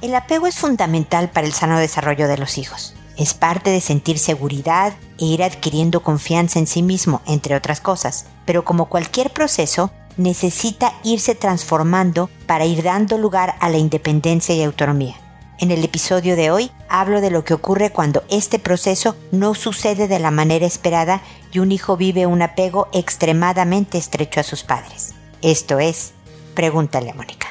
El apego es fundamental para el sano desarrollo de los hijos. Es parte de sentir seguridad e ir adquiriendo confianza en sí mismo, entre otras cosas. Pero como cualquier proceso, necesita irse transformando para ir dando lugar a la independencia y autonomía. En el episodio de hoy hablo de lo que ocurre cuando este proceso no sucede de la manera esperada y un hijo vive un apego extremadamente estrecho a sus padres. Esto es, pregúntale a Mónica.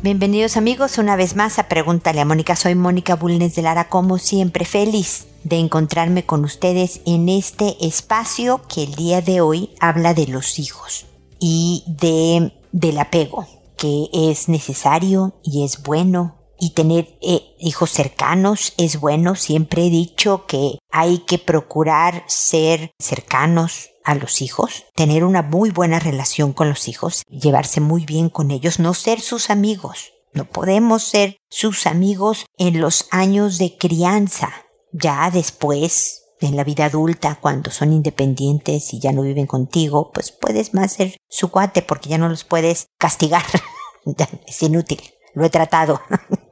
Bienvenidos amigos una vez más a Pregúntale a Mónica. Soy Mónica Bulnes de Lara, como siempre feliz de encontrarme con ustedes en este espacio que el día de hoy habla de los hijos y de del apego que es necesario y es bueno y tener eh, hijos cercanos es bueno. Siempre he dicho que hay que procurar ser cercanos, a los hijos, tener una muy buena relación con los hijos, llevarse muy bien con ellos, no ser sus amigos. No podemos ser sus amigos en los años de crianza. Ya después, en la vida adulta, cuando son independientes y ya no viven contigo, pues puedes más ser su cuate porque ya no los puedes castigar. es inútil. Lo he tratado.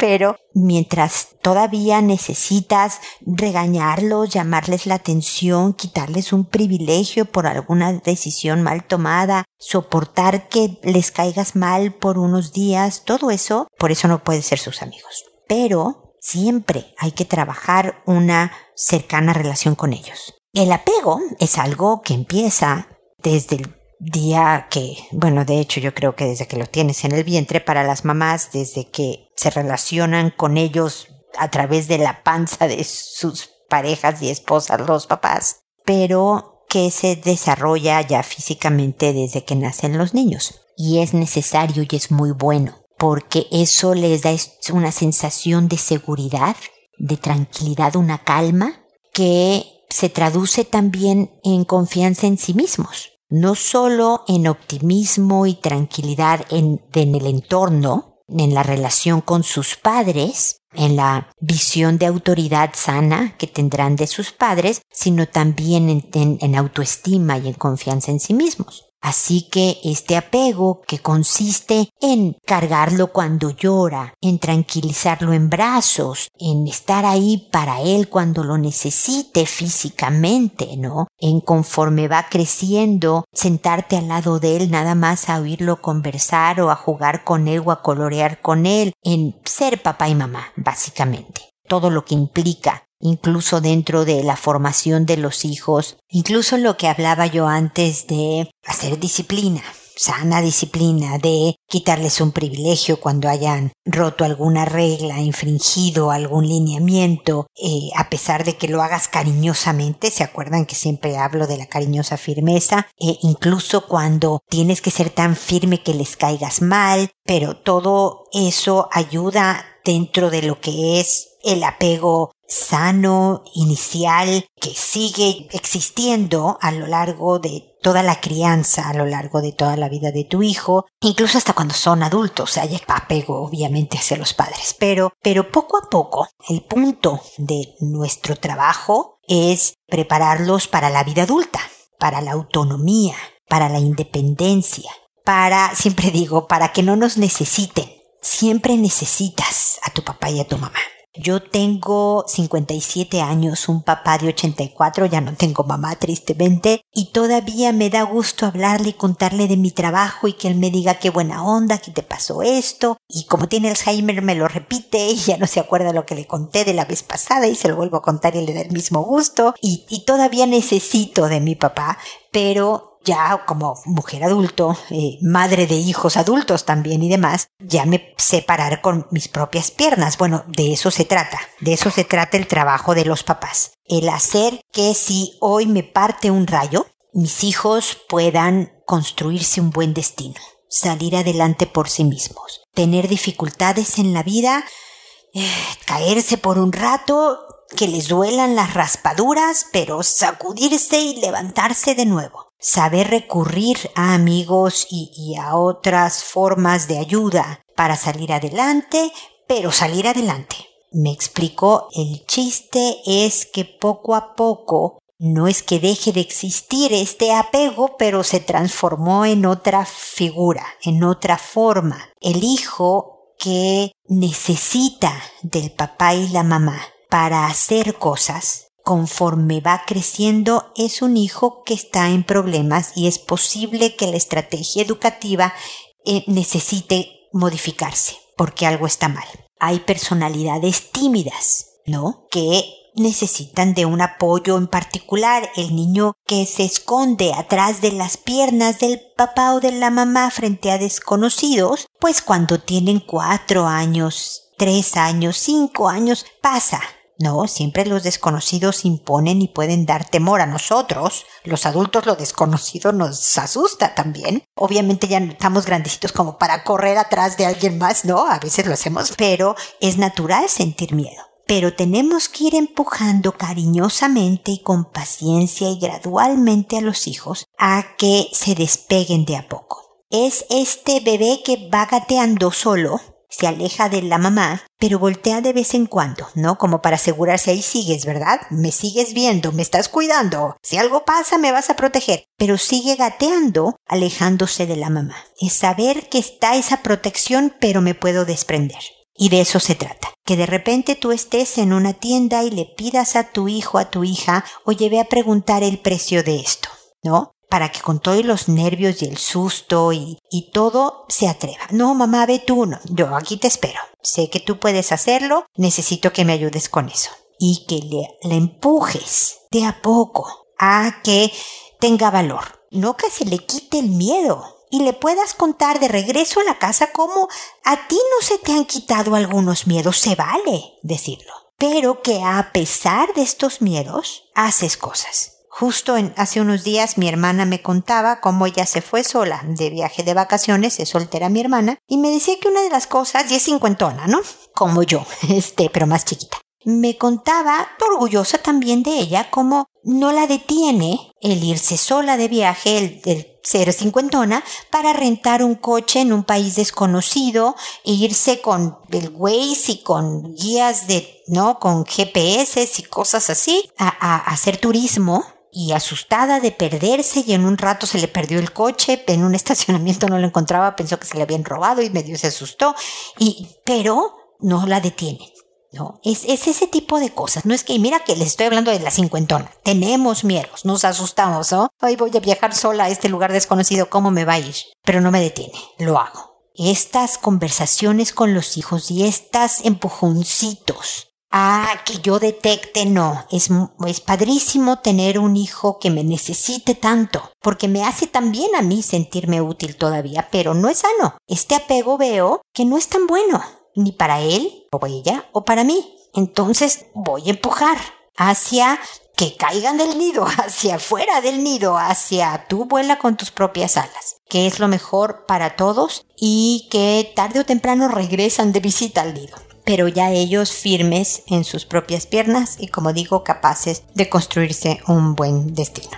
pero mientras todavía necesitas regañarlos, llamarles la atención, quitarles un privilegio por alguna decisión mal tomada, soportar que les caigas mal por unos días, todo eso, por eso no puedes ser sus amigos. Pero siempre hay que trabajar una cercana relación con ellos. El apego es algo que empieza desde el día que, bueno, de hecho yo creo que desde que lo tienes en el vientre para las mamás, desde que se relacionan con ellos a través de la panza de sus parejas y esposas, los papás, pero que se desarrolla ya físicamente desde que nacen los niños. Y es necesario y es muy bueno, porque eso les da una sensación de seguridad, de tranquilidad, una calma, que se traduce también en confianza en sí mismos no solo en optimismo y tranquilidad en, el entorno, en la relación con sus padres, en la visión de autoridad sana que tendrán de sus padres, sino también en autoestima y en confianza en sí mismos. Así que este apego que consiste en cargarlo cuando llora, en tranquilizarlo en brazos, en estar ahí para él cuando lo necesite físicamente, ¿no? En conforme va creciendo, sentarte al lado de él nada más a oírlo conversar o a jugar con él o a colorear con él, en ser papá y mamá, básicamente. Todo lo que implica incluso dentro de la formación de los hijos, incluso lo que hablaba yo antes de hacer disciplina, sana disciplina, de quitarles un privilegio cuando hayan roto alguna regla, infringido algún lineamiento, eh, a pesar de que lo hagas cariñosamente, se acuerdan que siempre hablo de la cariñosa firmeza, e incluso cuando tienes que ser tan firme que les caigas mal, pero todo eso ayuda dentro de lo que es el apego sano, inicial, que sigue existiendo a lo largo de toda la crianza, a lo largo de toda la vida de tu hijo, incluso hasta cuando son adultos, hay apego obviamente hacia los padres, pero, pero poco a poco el punto de nuestro trabajo es prepararlos para la vida adulta, para la autonomía, para la independencia, para, siempre digo, para que no nos necesiten. Siempre necesitas a tu papá y a tu mamá. Yo tengo 57 años, un papá de 84, ya no tengo mamá tristemente, y todavía me da gusto hablarle y contarle de mi trabajo y que él me diga qué buena onda, que te pasó esto, y como tiene Alzheimer me lo repite y ya no se acuerda lo que le conté de la vez pasada y se lo vuelvo a contar y le da el mismo gusto, y, y todavía necesito de mi papá, pero ya como mujer adulto, eh, madre de hijos adultos también y demás, ya me sé parar con mis propias piernas. Bueno, de eso se trata. De eso se trata el trabajo de los papás. El hacer que si hoy me parte un rayo, mis hijos puedan construirse un buen destino, salir adelante por sí mismos, tener dificultades en la vida, eh, caerse por un rato, que les duelan las raspaduras, pero sacudirse y levantarse de nuevo saber recurrir a amigos y, a otras formas de ayuda para salir adelante, pero salir adelante. Me explico, el chiste es que poco a poco no es que deje de existir este apego, pero se transformó en otra figura, en otra forma. El hijo que necesita del papá y la mamá para hacer cosas, conforme va creciendo, es un hijo que está en problemas y es posible que la estrategia educativa eh, necesite modificarse porque algo está mal. Hay personalidades tímidas, ¿no? Que necesitan de un apoyo en particular. El niño que se esconde atrás de las piernas del papá o de la mamá frente a desconocidos, pues cuando tienen cuatro años, tres años, cinco años, pasa. No, siempre los desconocidos imponen y pueden dar temor a nosotros. Los adultos lo desconocido nos asusta también. Obviamente ya estamos grandecitos como para correr atrás de alguien más, ¿no? A veces lo hacemos, pero es natural sentir miedo pero tenemos que ir empujando cariñosamente y con paciencia y gradualmente a los hijos a que se despeguen de a poco. Es este bebé que va gateando solo, se aleja de la mamá, pero voltea de vez en cuando, ¿no? Como para asegurarse ahí sigues, ¿verdad? Me sigues viendo, me estás cuidando. Si algo pasa, me vas a proteger. Pero sigue gateando, alejándose de la mamá. Es saber que está esa protección, pero me puedo desprender. Y de eso se trata. Que de repente tú estés en una tienda y le pidas a tu hijo, a tu hija, oye, ve a preguntar el precio de esto, ¿no? Para que con todos los nervios y el susto y, y todo se atreva. No, mamá, ve tú, no. Yo aquí te espero. Sé que tú puedes hacerlo, necesito que me ayudes con eso. Y que le, le empujes de a poco a que tenga valor. No que se le quite el miedo, y le puedas contar de regreso a la casa cómo a ti no se te han quitado algunos miedos, se vale decirlo, pero que a pesar de estos miedos, haces cosas. Justo en, hace unos días mi hermana me contaba cómo ella se fue sola de viaje de vacaciones, es soltera mi hermana, y me decía que una de las cosas, y es cincuentona, ¿no? Como yo, este, pero más chiquita. Me contaba, orgullosa también de ella, cómo no la detiene el irse sola de viaje, el, el ser cincuentona, para rentar un coche en un país desconocido e irse con el Waze y con guías de, ¿no? Con GPS y cosas así, a, a, a hacer turismo y asustada de perderse y en un rato se le perdió el coche, en un estacionamiento no lo encontraba, pensó que se le habían robado y medio se asustó y, pero no la detienen. ¿no? Es, es ese tipo de cosas. No es que, mira que les estoy hablando de la cincuentona. Tenemos miedos, nos asustamos, ¿no? Hoy voy a viajar sola a este lugar desconocido, ¿cómo me va a ir? Pero no me detiene, lo hago. Estas conversaciones con los hijos y estas empujoncitos Ah, que yo detecte, no. Es, es padrísimo tener un hijo que me necesite tanto, porque me hace también a mí sentirme útil todavía, pero no es sano. Este apego veo que no es tan bueno ni para él o ella o para mí. Entonces voy a empujar hacia que caigan del nido, hacia afuera del nido, hacia tu vuela con tus propias alas, que es lo mejor para todos y que tarde o temprano regresan de visita al nido pero ya ellos firmes en sus propias piernas y como digo capaces de construirse un buen destino.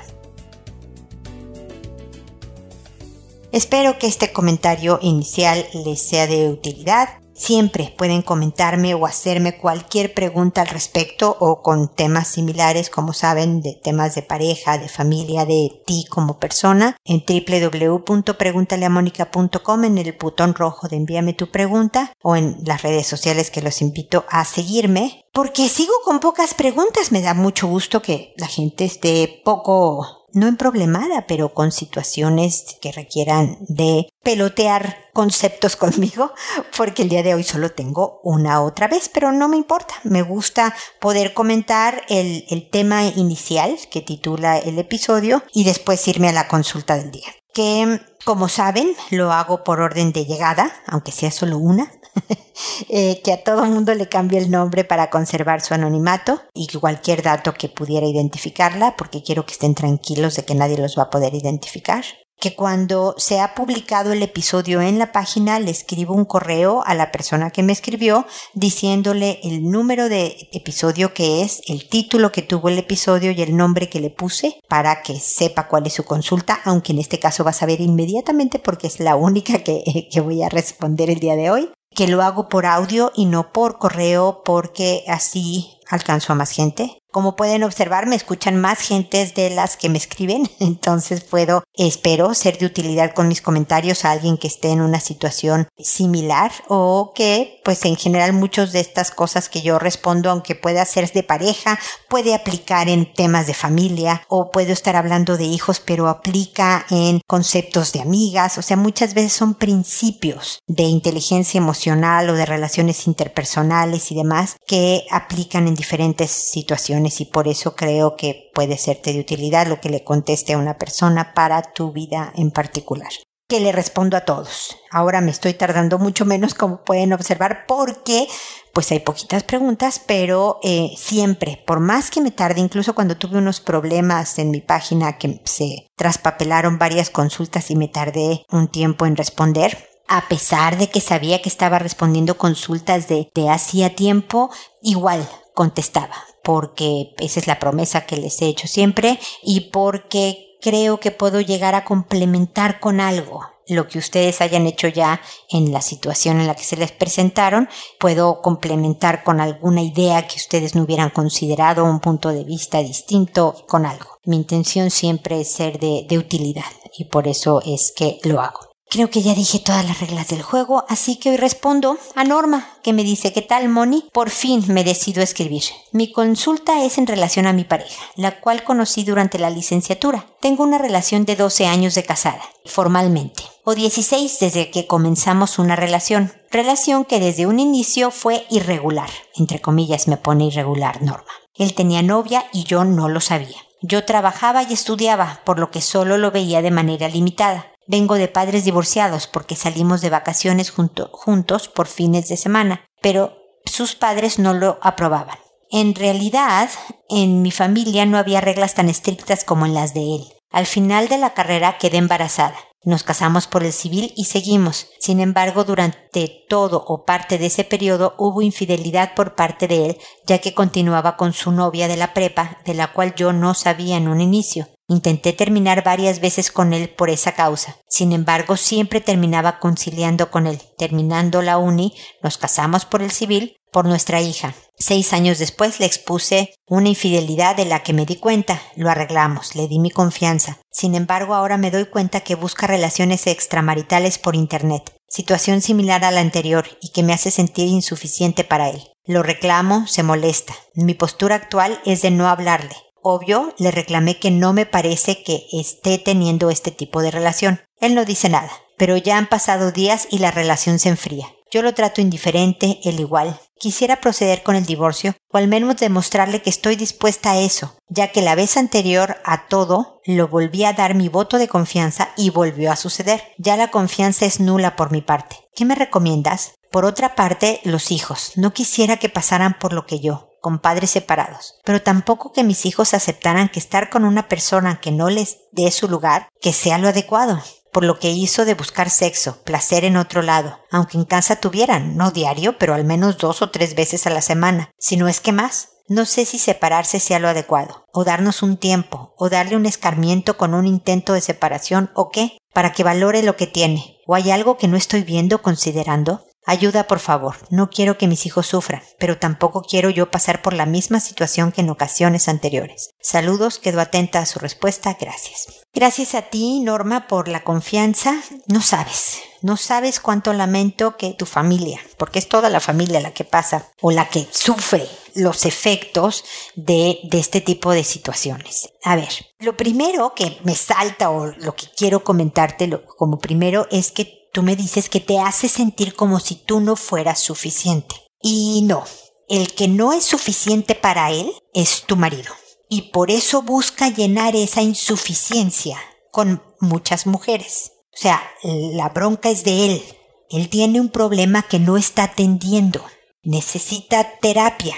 Espero que este comentario inicial les sea de utilidad Siempre pueden comentarme o hacerme cualquier pregunta al respecto o con temas similares, como saben, de temas de pareja, de familia, de ti como persona, en www.preguntaleamónica.com en el botón rojo de envíame tu pregunta o en las redes sociales que los invito a seguirme. Porque sigo con pocas preguntas, me da mucho gusto que la gente esté poco no en problemada, pero con situaciones que requieran de pelotear conceptos conmigo, porque el día de hoy solo tengo una otra vez, pero no me importa. Me gusta poder comentar el, el tema inicial que titula el episodio y después irme a la consulta del día. Que, como saben, lo hago por orden de llegada, aunque sea solo una. Eh, que a todo mundo le cambie el nombre para conservar su anonimato y cualquier dato que pudiera identificarla, porque quiero que estén tranquilos de que nadie los va a poder identificar. Que cuando se ha publicado el episodio en la página le escribo un correo a la persona que me escribió diciéndole el número de episodio que es, el título que tuvo el episodio y el nombre que le puse para que sepa cuál es su consulta, aunque en este caso va a saber inmediatamente porque es la única que, que voy a responder el día de hoy que lo hago por audio y no por correo porque así alcanzo a más gente. Como pueden observar, me escuchan más gentes de las que me escriben, entonces puedo, espero, ser de utilidad con mis comentarios a alguien que esté en una situación similar o que, pues en general, muchas de estas cosas que yo respondo, aunque pueda ser de pareja, puede aplicar en temas de familia o puedo estar hablando de hijos, pero aplica en conceptos de amigas, o sea, muchas veces son principios de inteligencia emocional o de relaciones interpersonales y demás que aplican en diferentes situaciones y por eso creo que puede serte de utilidad lo que le conteste a una persona para tu vida en particular que le respondo a todos. Ahora me estoy tardando mucho menos, como pueden observar, porque pues hay poquitas preguntas, pero eh, siempre, por más que me tarde, incluso cuando tuve unos problemas en mi página que se traspapelaron varias consultas y me tardé un tiempo en responder, a pesar de que sabía que estaba respondiendo consultas de, de hacía tiempo, igual contestaba, porque esa es la promesa que les he hecho siempre y porque creo que puedo llegar a complementar con algo lo que ustedes hayan hecho ya en la situación en la que se les presentaron, puedo complementar con alguna idea que ustedes no hubieran considerado, un punto de vista distinto, con algo. Mi intención siempre es ser de, de utilidad y por eso es que lo hago. Creo que ya dije todas las reglas del juego, así que hoy respondo a Norma, que me dice, ¿qué tal, Moni? Por fin me decido a escribir. Mi consulta es en relación a mi pareja, la cual conocí durante la licenciatura. Tengo una relación de 12 años de casada, formalmente, o 16 desde que comenzamos una relación. Relación que desde un inicio fue irregular. Entre comillas me pone irregular, Norma. Él tenía novia y yo no lo sabía. Yo trabajaba y estudiaba, por lo que solo lo veía de manera limitada. Vengo de padres divorciados porque salimos de vacaciones juntos por fines de semana, pero sus padres no lo aprobaban. En realidad, en mi familia no había reglas tan estrictas como en las de él. Al final de la carrera quedé embarazada. Nos casamos por el civil y seguimos. Sin embargo, durante todo o parte de ese periodo hubo infidelidad por parte de él, ya que continuaba con su novia de la prepa, de la cual yo no sabía en un inicio. Intenté terminar varias veces con él por esa causa. Sin embargo, siempre terminaba conciliando con él. Terminando la uni, nos casamos por el civil, por nuestra hija. Seis años después le expuse una infidelidad de la que me di cuenta. Lo arreglamos, le di mi confianza. Sin embargo, ahora me doy cuenta que busca relaciones extramaritales por Internet. Situación similar a la anterior y que me hace sentir insuficiente para él. Lo reclamo, se molesta. Mi postura actual es de no hablarle. Obvio, le reclamé que no me parece que esté teniendo este tipo de relación. Él no dice nada, pero ya han pasado días y la relación se enfría. Yo lo trato indiferente, él igual. Quisiera proceder con el divorcio, o al menos demostrarle que estoy dispuesta a eso, ya que la vez anterior a todo lo volví a dar mi voto de confianza y volvió a suceder. Ya la confianza es nula por mi parte. ¿Qué me recomiendas? Por otra parte, los hijos. No quisiera que pasaran por lo que yo con padres separados, pero tampoco que mis hijos aceptaran que estar con una persona que no les dé su lugar, que sea lo adecuado, por lo que hizo de buscar sexo, placer en otro lado, aunque en casa tuvieran, no diario, pero al menos dos o tres veces a la semana, si no es que más. No sé si separarse sea lo adecuado, o darnos un tiempo, o darle un escarmiento con un intento de separación, o qué, para que valore lo que tiene. ¿O hay algo que no estoy viendo considerando? Ayuda, por favor. No quiero que mis hijos sufran, pero tampoco quiero yo pasar por la misma situación que en ocasiones anteriores. Saludos, quedo atenta a su respuesta. Gracias. Gracias a ti, Norma, por la confianza. No sabes, no sabes cuánto lamento que tu familia, porque es toda la familia la que pasa o la que sufre los efectos de, este tipo de situaciones. A ver, lo primero que me salta o lo que quiero comentarte como primero es que tú me dices que te hace sentir como si tú no fueras suficiente. Y no, el que no es suficiente para él es tu marido. Y por eso busca llenar esa insuficiencia con muchas mujeres. O sea, la bronca es de él. Él tiene un problema que no está atendiendo. Necesita terapia.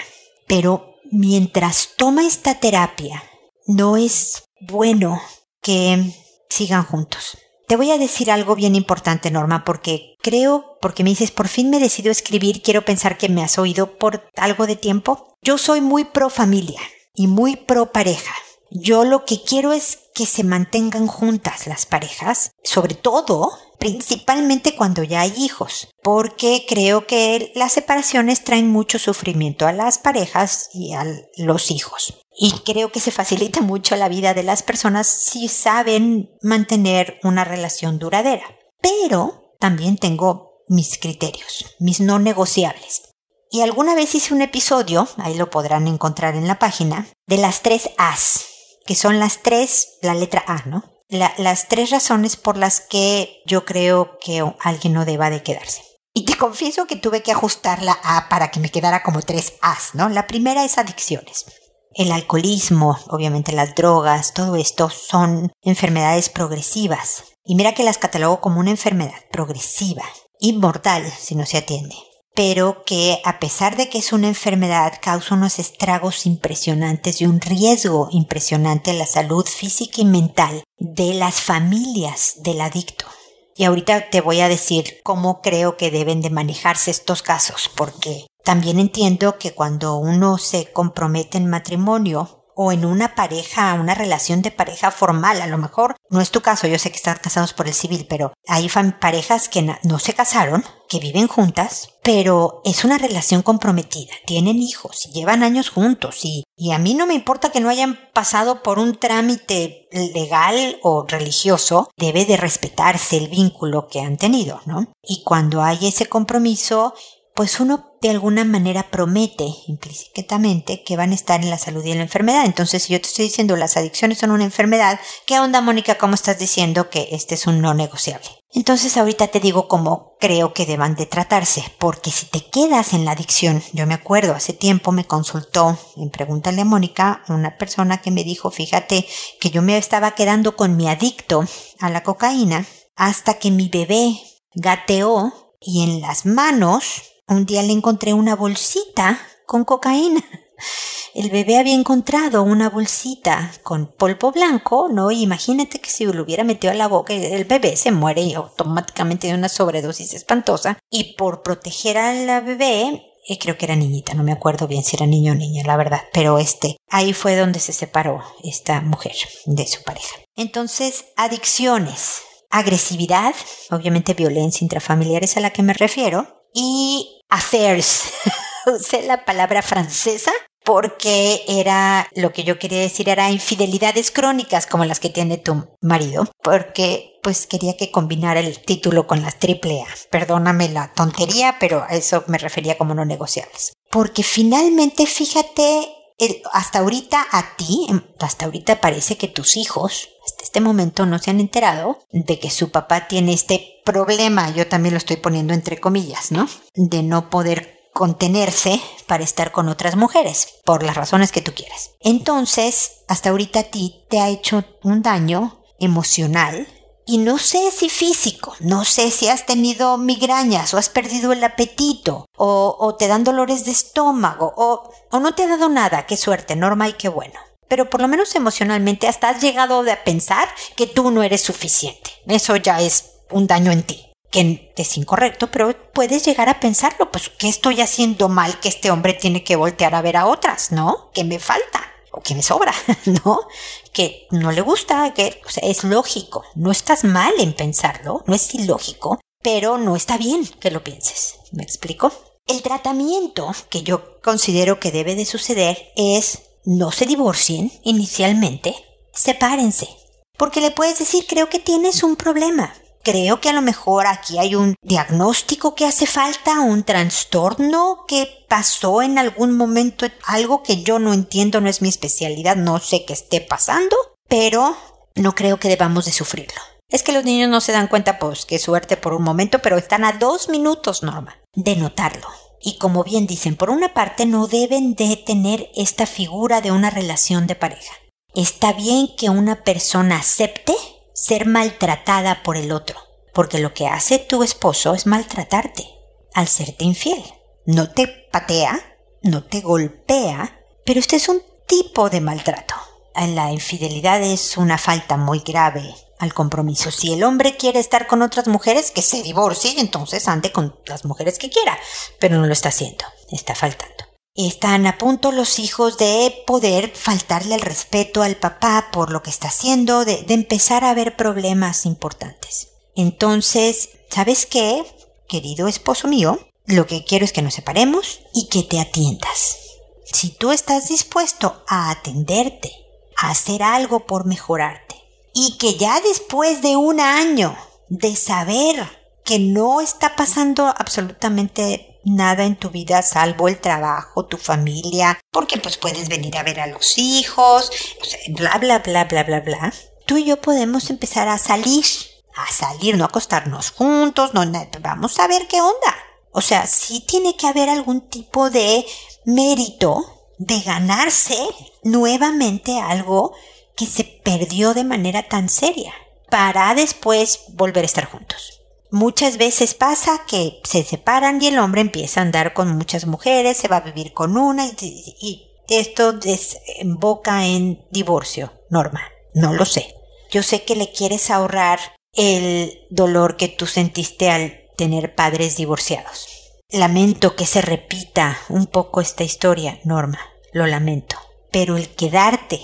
Pero mientras toma esta terapia, no es bueno que sigan juntos. Te voy a decir algo bien importante, Norma, porque creo, porque me dices, por fin me decido escribir, quiero pensar que me has oído por algo de tiempo. Yo soy muy pro familia y muy pro pareja. Yo lo que quiero es que se mantengan juntas las parejas, sobre todo principalmente cuando ya hay hijos, porque creo que las separaciones traen mucho sufrimiento a las parejas y a los hijos. Y creo que se facilita mucho la vida de las personas si saben mantener una relación duradera. Pero también tengo mis criterios, mis no negociables. Y alguna vez hice un episodio, ahí lo podrán encontrar en la página, de las tres As, que son las tres, la letra A, ¿no? Las tres razones por las que yo creo que alguien no deba de quedarse. Y te confieso que tuve que ajustar la A para que me quedara como tres As, ¿no? La primera es adicciones. El alcoholismo, obviamente las drogas, todo esto son enfermedades progresivas. Y mira que las catalogo como una enfermedad progresiva y mortal si no se atiende pero que a pesar de que es una enfermedad causa unos estragos impresionantes y un riesgo impresionante a la salud física y mental de las familias del adicto. Y ahorita te voy a decir cómo creo que deben de manejarse estos casos, porque también entiendo que cuando uno se compromete en matrimonio, o en una pareja, una relación de pareja formal. A lo mejor no es tu caso, yo sé que están casados por el civil, pero hay parejas que no se casaron, que viven juntas, pero es una relación comprometida, tienen hijos llevan años juntos y, y a mí no me importa que no hayan pasado por un trámite legal o religioso, debe de respetarse el vínculo que han tenido, ¿no? Y cuando hay ese compromiso, pues uno de alguna manera promete implícitamente que van a estar en la salud y en la enfermedad. Entonces, si yo te estoy diciendo las adicciones son una enfermedad, ¿qué onda, Mónica? ¿Cómo estás diciendo que este es un no negociable? Entonces, ahorita te digo cómo creo que deban de tratarse, porque si te quedas en la adicción, yo me acuerdo, hace tiempo me consultó en Pregúntale a Mónica una persona que me dijo, fíjate que yo me estaba quedando con mi adicto a la cocaína hasta que mi bebé gateó y en las manos un día le encontré una bolsita con cocaína. El bebé había encontrado una bolsita con polvo blanco, ¿no? imagínate que si lo hubiera metido a la boca, el bebé se muere automáticamente de una sobredosis espantosa. Y por proteger a la bebé, eh, creo que era niñita, no me acuerdo bien si era niño o niña, la verdad, pero este, ahí fue donde se separó esta mujer de su pareja. Entonces, adicciones, agresividad, obviamente violencia intrafamiliar es a la que me refiero, y affairs. Usé la palabra francesa porque era lo que yo quería decir era infidelidades crónicas como las que tiene tu marido, porque pues quería que combinara el título con las triple A. Perdóname la tontería, pero a eso me refería como no negociables. Porque finalmente, fíjate, hasta ahorita a ti, hasta ahorita parece que tus hijos, este momento, no se han enterado de que su papá tiene este problema, yo también lo estoy poniendo entre comillas, ¿no? De no poder contenerse para estar con otras mujeres, por las razones que tú quieras. Entonces, hasta ahorita a ti te ha hecho un daño emocional y no sé si físico, no sé si has tenido migrañas o has perdido el apetito o, te dan dolores de estómago o, o no te ha dado nada, qué suerte, Norma, y qué bueno. Pero por lo menos emocionalmente hasta has llegado a pensar que tú no eres suficiente. Eso ya es un daño en ti que es incorrecto, pero puedes llegar a pensarlo, pues, ¿qué estoy haciendo mal que este hombre tiene que voltear a ver a otras, no? ¿Qué me falta? o que me sobra, ¿no? Que no le gusta, que o sea, es lógico. No estás mal en pensarlo, no es ilógico, pero no está bien que lo pienses. ¿Me explico? El tratamiento que yo considero que debe de suceder es no se divorcien inicialmente, sepárense. Porque le puedes decir, creo que tienes un problema creo que a lo mejor aquí hay un diagnóstico que hace falta, un trastorno que pasó en algún momento, algo que yo no entiendo, no es mi especialidad, no sé qué esté pasando, pero no creo que debamos de sufrirlo. Es que los niños no se dan cuenta, pues, qué suerte por un momento, pero están a dos minutos, Norma, de notarlo. Y como bien dicen, por una parte no deben de tener esta figura de una relación de pareja. Está bien que una persona acepte ser maltratada por el otro, porque lo que hace tu esposo es maltratarte al serte infiel. No te patea, no te golpea, pero este es un tipo de maltrato. La infidelidad es una falta muy grave al compromiso. Si el hombre quiere estar con otras mujeres, que se divorcie entonces ande con las mujeres que quiera, pero no lo está haciendo, está faltando. Están a punto los hijos de poder faltarle el respeto al papá por lo que está haciendo, de, empezar a haber problemas importantes. Entonces, ¿sabes qué? Querido esposo mío, lo que quiero es que nos separemos y que te atiendas. Si tú estás dispuesto a atenderte, a hacer algo por mejorarte, y que ya después de un año de saber que no está pasando absolutamente nada en tu vida salvo el trabajo, tu familia, porque pues puedes venir a ver a los hijos, bla, bla, bla, bla, bla, bla. Tú y yo podemos empezar a salir, a salir, no acostarnos juntos, no, vamos a ver qué onda. O sea, sí tiene que haber algún tipo de mérito de ganarse nuevamente algo que se perdió de manera tan seria para después volver a estar juntos. Muchas veces pasa que se separan y el hombre empieza a andar con muchas mujeres, se va a vivir con una y, esto desemboca en divorcio. Norma, no lo sé. Yo sé que le quieres ahorrar el dolor que tú sentiste al tener padres divorciados. Lamento que se repita un poco esta historia, Norma, lo lamento. Pero el quedarte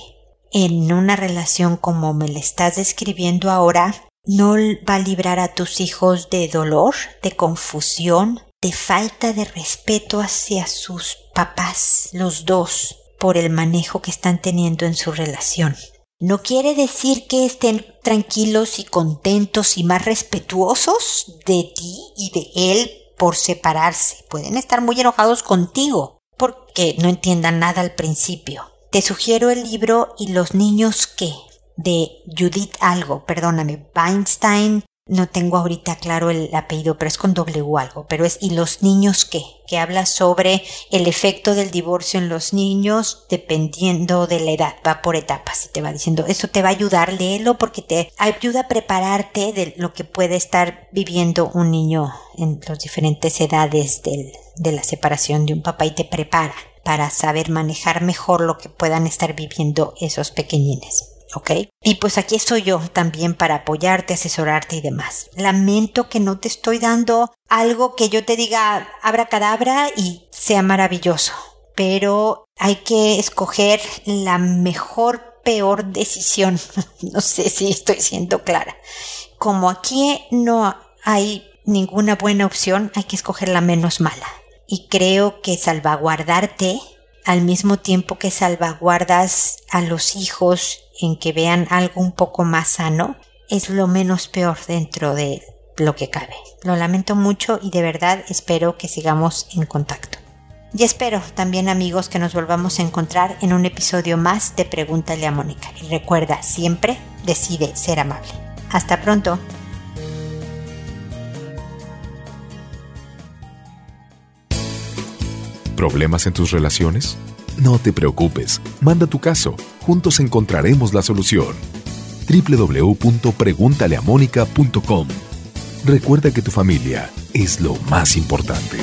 en una relación como me la estás describiendo ahora no va a librar a tus hijos de dolor, de confusión, de falta de respeto hacia sus papás, los dos, por el manejo que están teniendo en su relación. No quiere decir que estén tranquilos y contentos y más respetuosos de ti y de él por separarse. Pueden estar muy enojados contigo porque no entiendan nada al principio. Te sugiero el libro ¿Y los niños qué? de Judith algo, perdóname, Weinstein, no tengo ahorita claro el apellido, pero es con W algo, pero es ¿Y los niños qué? que habla sobre el efecto del divorcio en los niños dependiendo de la edad, va por etapas y te va diciendo, eso te va a ayudar, léelo porque te ayuda a prepararte de lo que puede estar viviendo un niño en las diferentes edades de la separación de un papá y te prepara para saber manejar mejor lo que puedan estar viviendo esos pequeñines. ¿ok? Y pues aquí estoy yo también para apoyarte, asesorarte y demás. Lamento que no te estoy dando algo que yo te diga abra cadabra y sea maravilloso, pero hay que escoger la mejor, peor decisión. no sé si estoy siendo clara. Como aquí no hay ninguna buena opción, hay que escoger la menos mala y creo que salvaguardarte al mismo tiempo que salvaguardas a los hijos en que vean algo un poco más sano es lo menos peor dentro de lo que cabe. Lo lamento mucho y de verdad espero que sigamos en contacto. Y espero también amigos que nos volvamos a encontrar en un episodio más de Pregúntale a Mónica. Y recuerda, siempre decide ser amable. Hasta pronto. ¿Problemas en tus relaciones? No te preocupes, manda tu caso, juntos encontraremos la solución. www.preguntaleamónica.com Recuerda que tu familia es lo más importante.